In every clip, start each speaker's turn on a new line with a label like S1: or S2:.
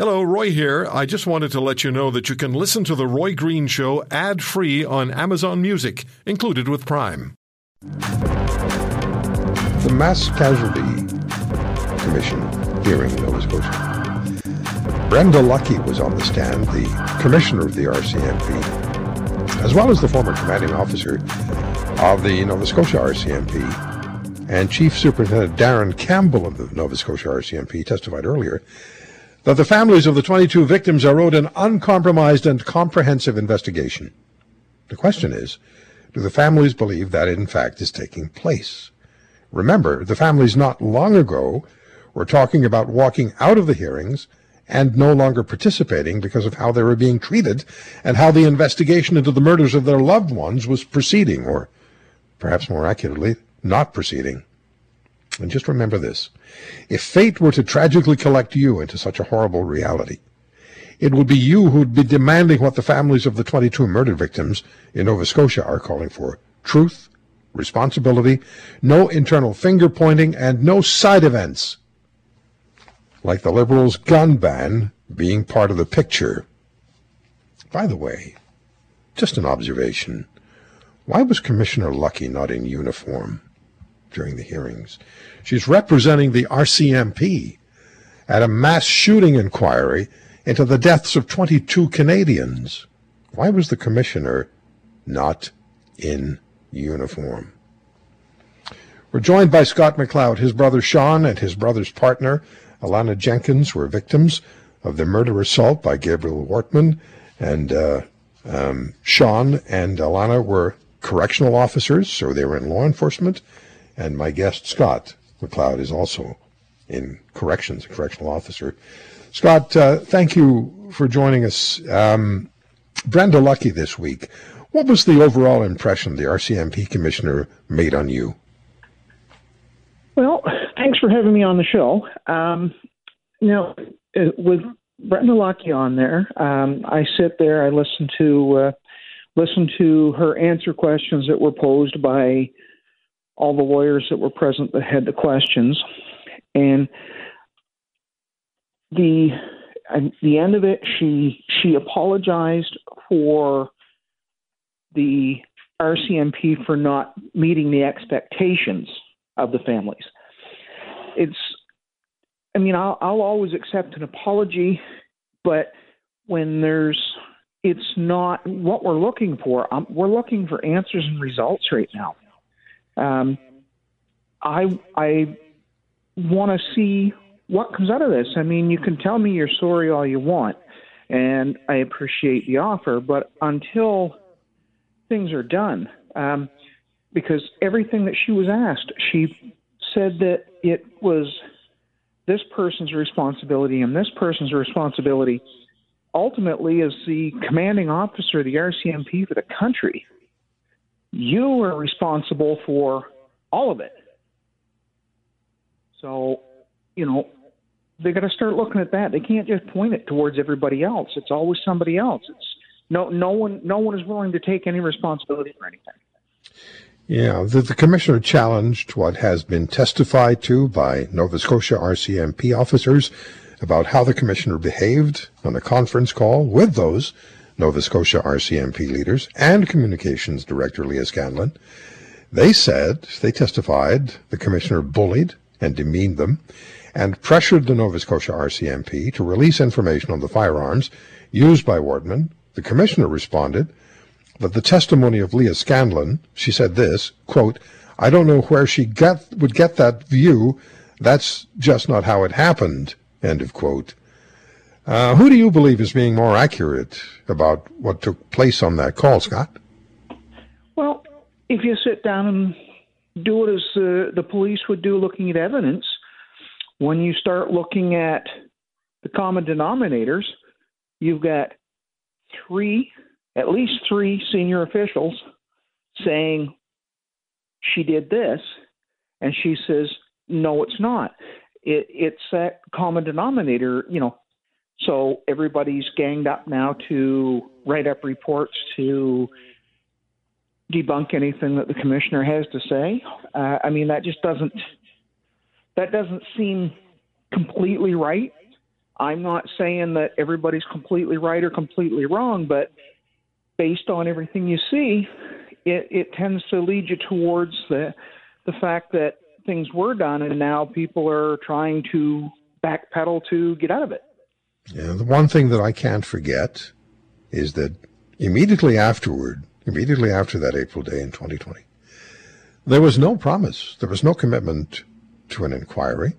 S1: Hello, Roy here. I just wanted to let you know that you can listen to The Roy Green Show ad free on Amazon Music, included with Prime.
S2: The Mass Casualty Commission hearing in Nova Scotia. Brenda Lucki was on the stand, the commissioner of the RCMP, as well as the former commanding officer of the Nova Scotia RCMP. And Chief Superintendent Darren Campbell of the Nova Scotia RCMP testified earlier that the families of the 22 victims are owed an uncompromised and comprehensive investigation. The question is, do the families believe that in fact is taking place? Remember, the families not long ago were talking about walking out of the hearings and no longer participating because of how they were being treated and how the investigation into the murders of their loved ones was proceeding, or perhaps more accurately, not proceeding. And just remember this. If fate were to tragically collect you into such a horrible reality, it would be you who would be demanding what the families of the 22 murder victims in Nova Scotia are calling for. Truth, responsibility, no internal finger pointing, and no side events. Like the Liberals' gun ban being part of the picture. By the way, just an observation. Why was Commissioner Lucki not in uniform during the hearings? She's representing the RCMP at a mass shooting inquiry into the deaths of 22 Canadians. Why was the commissioner not in uniform? We're joined by Scott McLeod. His brother Sean and his brother's partner, Alanna Jenkins, were victims of the murder assault by Gabriel Wortman. And uh, um, Sean and Alanna were correctional officers, so they were in law enforcement. And my guest, Scott, McLeod is also in corrections, a correctional officer. Scott, uh, thank you for joining us. Um, Brenda Lucki this week. What was the overall impression the RCMP commissioner made on you?
S3: Well, thanks for having me on the show. Um, uh, with Brenda Lucki on there, um, I sit there, I listen to uh, listen to her answer questions that were posed by all the lawyers that were present that had the questions, and the the end of it, she she apologized for the RCMP for not meeting the expectations of the families. It's, I mean, I'll, I'll always accept an apology, but when there's, it's not what we're looking for. Um, we're looking for answers and results right now. Um, I I want to see what comes out of this. I mean, you can tell me you're sorry all you want, and I appreciate the offer, but until things are done, um, because everything that she was asked, she said that it was this person's responsibility and this person's responsibility. Ultimately, as the commanding officer of the RCMP for the country, you are responsible for all of it. So, you know, they got to start looking at that. They can't just point it towards everybody else. It's always somebody else. It's no, no one, no one is willing to take any responsibility for anything.
S2: Yeah, the, the commissioner challenged what has been testified to by Nova Scotia RCMP officers about how the commissioner behaved on a conference call with those Nova Scotia RCMP leaders and communications director Lia Scanlan. They said, they testified, the commissioner bullied and demeaned them and pressured the Nova Scotia RCMP to release information on the firearms used by Wortman. The commissioner responded that the testimony of Lia Scanlan, she said this, quote, I don't know where she get, would get that view. That's just not how it happened, end of quote. Uh, who do you believe is being more accurate about what took place on that call, Scott?
S3: Well, if you sit down and do it as uh, the police would do looking at evidence, when you start looking at the common denominators, you've got three, at least three senior officials saying she did this, and she says, no, it's not. It, it's that common denominator, you know. So everybody's ganged up now to write up reports to debunk anything that the commissioner has to say. Uh, I mean, that just doesn't that doesn't seem completely right. I'm not saying that everybody's completely right or completely wrong, but based on everything you see, it, it tends to lead you towards the the fact that things were done and now people are trying to backpedal to get out of it.
S2: Yeah, the one thing that I can't forget is that immediately afterward, immediately after that April day in 2020, there was no promise, there was no commitment to an inquiry.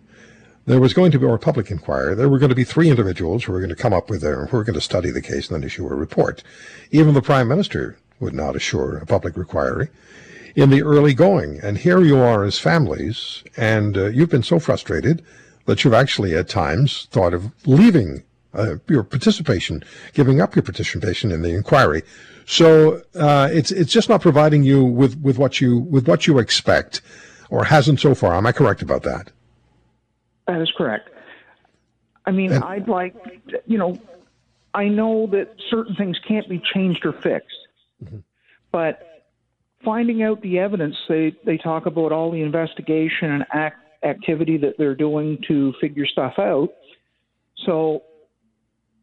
S2: There was going to be a public inquiry. There were going to be three individuals who were going to come up with their, who were going to study the case and then issue a report. Even the prime minister would not assure a public inquiry in the early going. And here you are as families, and uh, you've been so frustrated that you've actually at times thought of leaving uh, your participation, giving up your participation in the inquiry. So uh, it's it's just not providing you with, with what you with what you expect, or hasn't so far. Am I correct about that?
S3: That is correct. I mean, and, I'd like, you know, I know that certain things can't be changed or fixed, mm-hmm. but finding out the evidence, they they talk about all the investigation and act, activity that they're doing to figure stuff out. So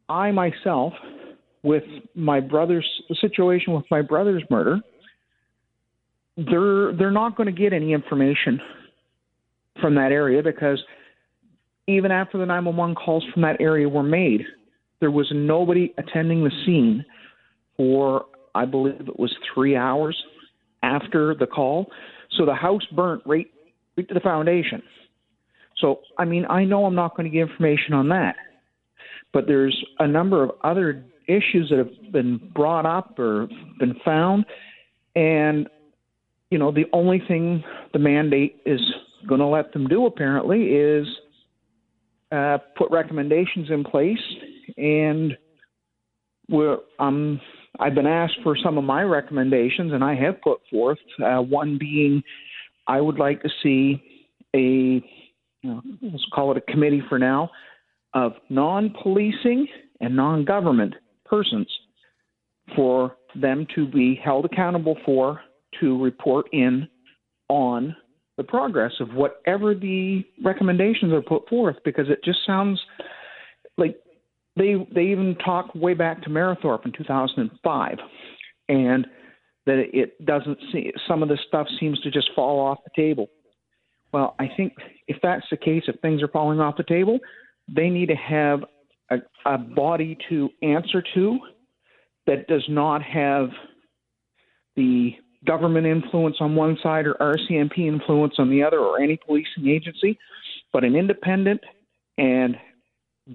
S3: I myself, with my brother's situation with my brother's murder, they're they're not going to get any information from that area because even after the 911 calls from that area were made, there was nobody attending the scene for I believe it was three hours after the call. So the house burnt right, right to the foundation. So I mean, I know I'm not going to get information on that. But there's a number of other issues that have been brought up or been found, and you know the only thing the mandate is going to let them do apparently is uh, put recommendations in place, and we're um, I've been asked for some of my recommendations, and I have put forth uh, one being I would like to see a you know, let's call it a committee for now of non policing and non government persons for them to be held accountable for to report in on the progress of whatever the recommendations are put forth because it just sounds like they they even talk way back to Mayerthorpe in 2005 and that it doesn't see some of the stuff seems to just fall off the table. Well, I think if that's the case, if things are falling off the table, they need to have a, a body to answer to that does not have the government influence on one side or RCMP influence on the other or any policing agency, but an independent, and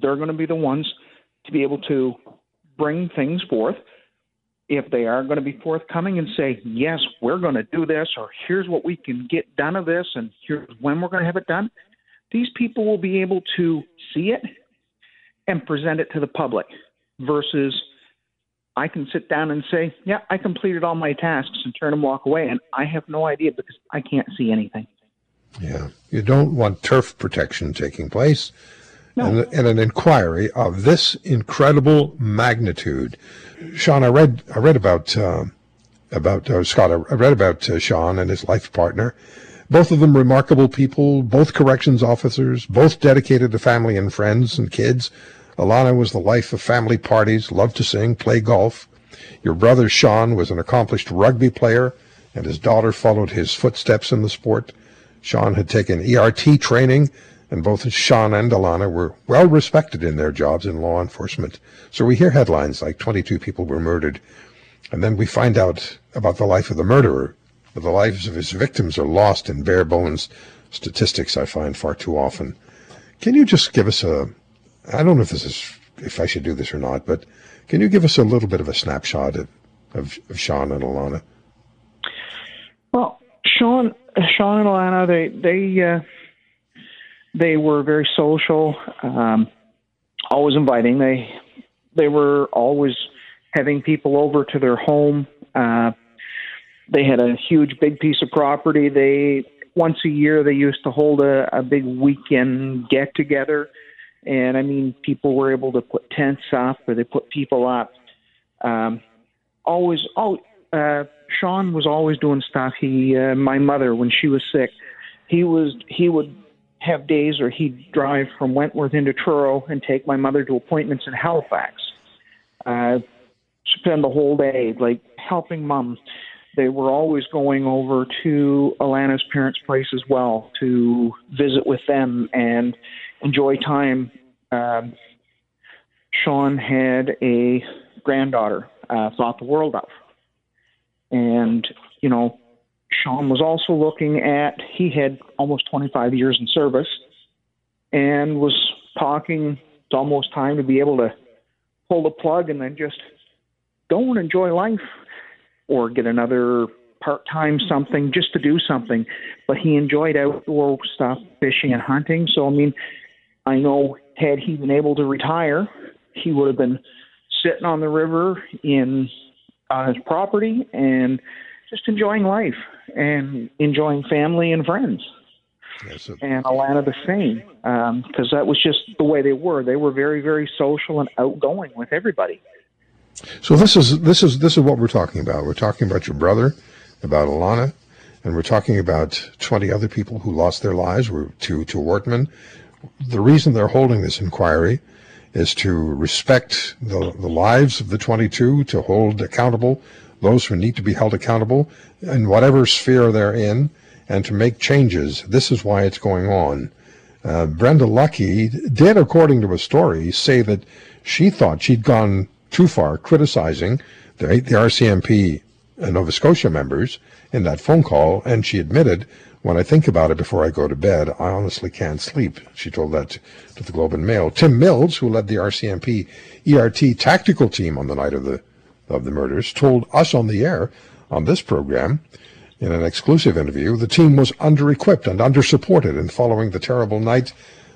S3: they're going to be the ones to be able to bring things forth. If they are going to be forthcoming and say, yes, we're going to do this, or here's what we can get done of this, and here's when we're going to have it done, these people will be able to see it and present it to the public versus I can sit down and say, yeah, I completed all my tasks and turn and walk away. And I have no idea because I can't see anything.
S2: Yeah. You don't want turf protection taking place. No. And, and, an inquiry of this incredible magnitude. Sean, I read, I read about, uh, about, uh, Scott, I read about uh, Sean and his life partner both of them remarkable people, both corrections officers, both dedicated to family and friends and kids. Alanna was the life of family parties, loved to sing, play golf. Your brother Sean was an accomplished rugby player, and his daughter followed his footsteps in the sport. Sean had taken ERT training, and both Sean and Alanna were well respected in their jobs in law enforcement. So we hear headlines like 22 people were murdered, and then we find out about the life of the murderer, the lives of his victims are lost in bare bones statistics I find far too often. Can you just give us a, I don't know if this is, if I should do this or not, but can you give us a little bit of a snapshot of, of, of Sean and Alanna?
S3: Well, Sean, Sean and Alanna, they, they, uh, they were very social, um, always inviting. They, they were always having people over to their home. Uh, they had a huge, big piece of property. They once a year they used to hold a, a big weekend get together, and I mean people were able to put tents up or they put people up. Um, always, oh, uh, Sean was always doing stuff. He, uh, my mother, when she was sick, he was he would have days where he'd drive from Wentworth into Truro and take my mother to appointments in Halifax. Uh, spend the whole day like helping mom. They were always going over to Alanna's parents' place as well to visit with them and enjoy time. Um, Sean had a granddaughter, uh, thought the world of. And, you know, Sean was also looking at, he had almost 25 years in service and was talking, it's almost time to be able to pull the plug and then just go and enjoy life or get another part time something just to do something. But he enjoyed outdoor stuff, fishing and hunting. So, I mean, I know had he been able to retire, he would have been sitting on the river in on his property and just enjoying life and enjoying family and friends. Yes, and Alanna the same, because um, that was just the way they were. They were very, very social and outgoing with everybody.
S2: So this is this is this is what we're talking about. We're talking about your brother, about Alanna, and we're talking about 20 other people who lost their lives to to Wortman. The reason they're holding this inquiry is to respect the, the lives of the 22, to hold accountable those who need to be held accountable in whatever sphere they're in, and to make changes. This is why it's going on. Uh, Brenda Lucki did, according to a story, say that she thought she'd gone too far criticizing the, the RCMP Nova Scotia members in that phone call, and she admitted when I think about it before I go to bed, I honestly can't sleep. She told that to the Globe and Mail. Tim Mills, who led the RCMP ERT tactical team on the night of the of the murders, told us on the air on this program in an exclusive interview the team was under-equipped and under-supported in following the terrible night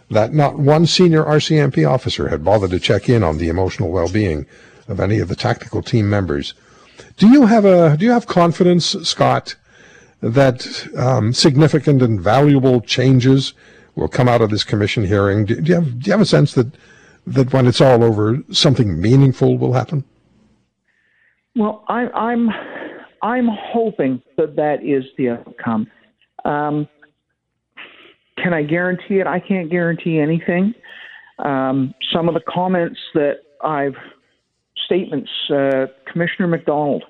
S2: that not one senior RCMP officer had bothered to check in on the emotional well-being of any of the tactical team members. Do you have a do you have confidence, Scott, that um, significant and valuable changes will come out of this commission hearing? Do, do, you have, do you have a sense that, that when it's all over, something meaningful will happen?
S3: Well, I, I'm I'm hoping that that is the outcome. Um, can I guarantee it? I can't guarantee anything. Um, some of the comments that I've statements, uh, Commissioner MacDonald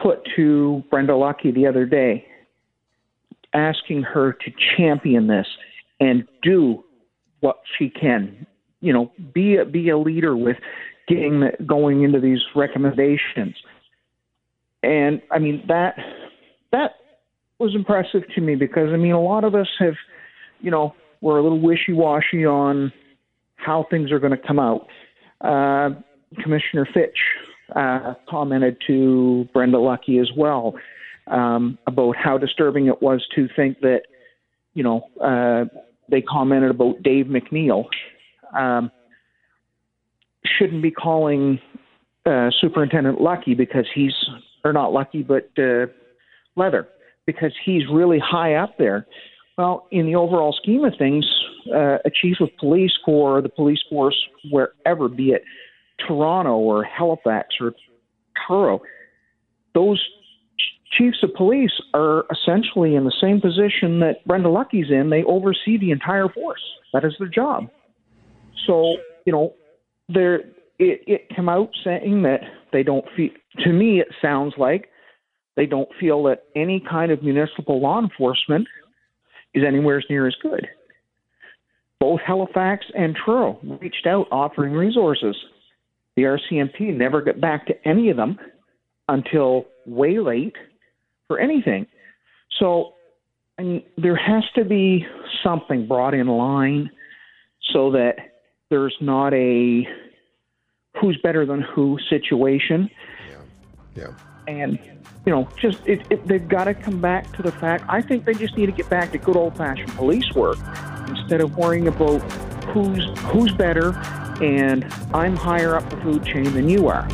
S3: put to Brenda Lucki the other day, asking her to champion this and do what she can. You know, be a, be a leader with getting going into these recommendations. And I mean that that was impressive to me because I mean a lot of us have, you know, we're a little wishy washy on how things are going to come out. Uh, Commissioner Fitch uh, commented to Brenda Lucki as well um, about how disturbing it was to think that, you know, uh, they commented about Dave MacNeil. Um, shouldn't be calling uh, Superintendent Lucki because he's, or not Lucki, but uh, Leather, because he's really high up there. Well, in the overall scheme of things, uh, a chief of police for the police force, wherever, be it Toronto or Halifax or Truro, those chiefs of police are essentially in the same position that Brenda Lucki's in. They oversee the entire force. That is their job. So, you know, there it, it came out saying that they don't feel to me it sounds like they don't feel that any kind of municipal law enforcement is anywhere near as good. Both Halifax and Truro reached out offering resources. The RCMP never got back to any of them until way late for anything. So, I mean, there has to be something brought in line so that there's not a who's better than who situation.
S2: Yeah. Yeah.
S3: And you know, just it, it, they've got to come back to the fact. I think they just need to get back to good old fashioned police work instead of worrying about who's who's better and I'm higher up the food chain than you are.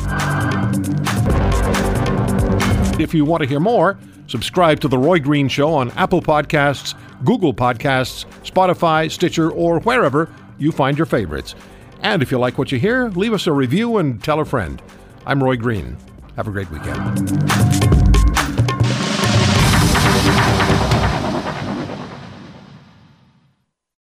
S1: If you want to hear more, subscribe to The Roy Green Show on Apple Podcasts, Google Podcasts, Spotify, Stitcher, or wherever you find your favorites. And if you like what you hear, leave us a review and tell a friend. I'm Roy Green. Have a great weekend.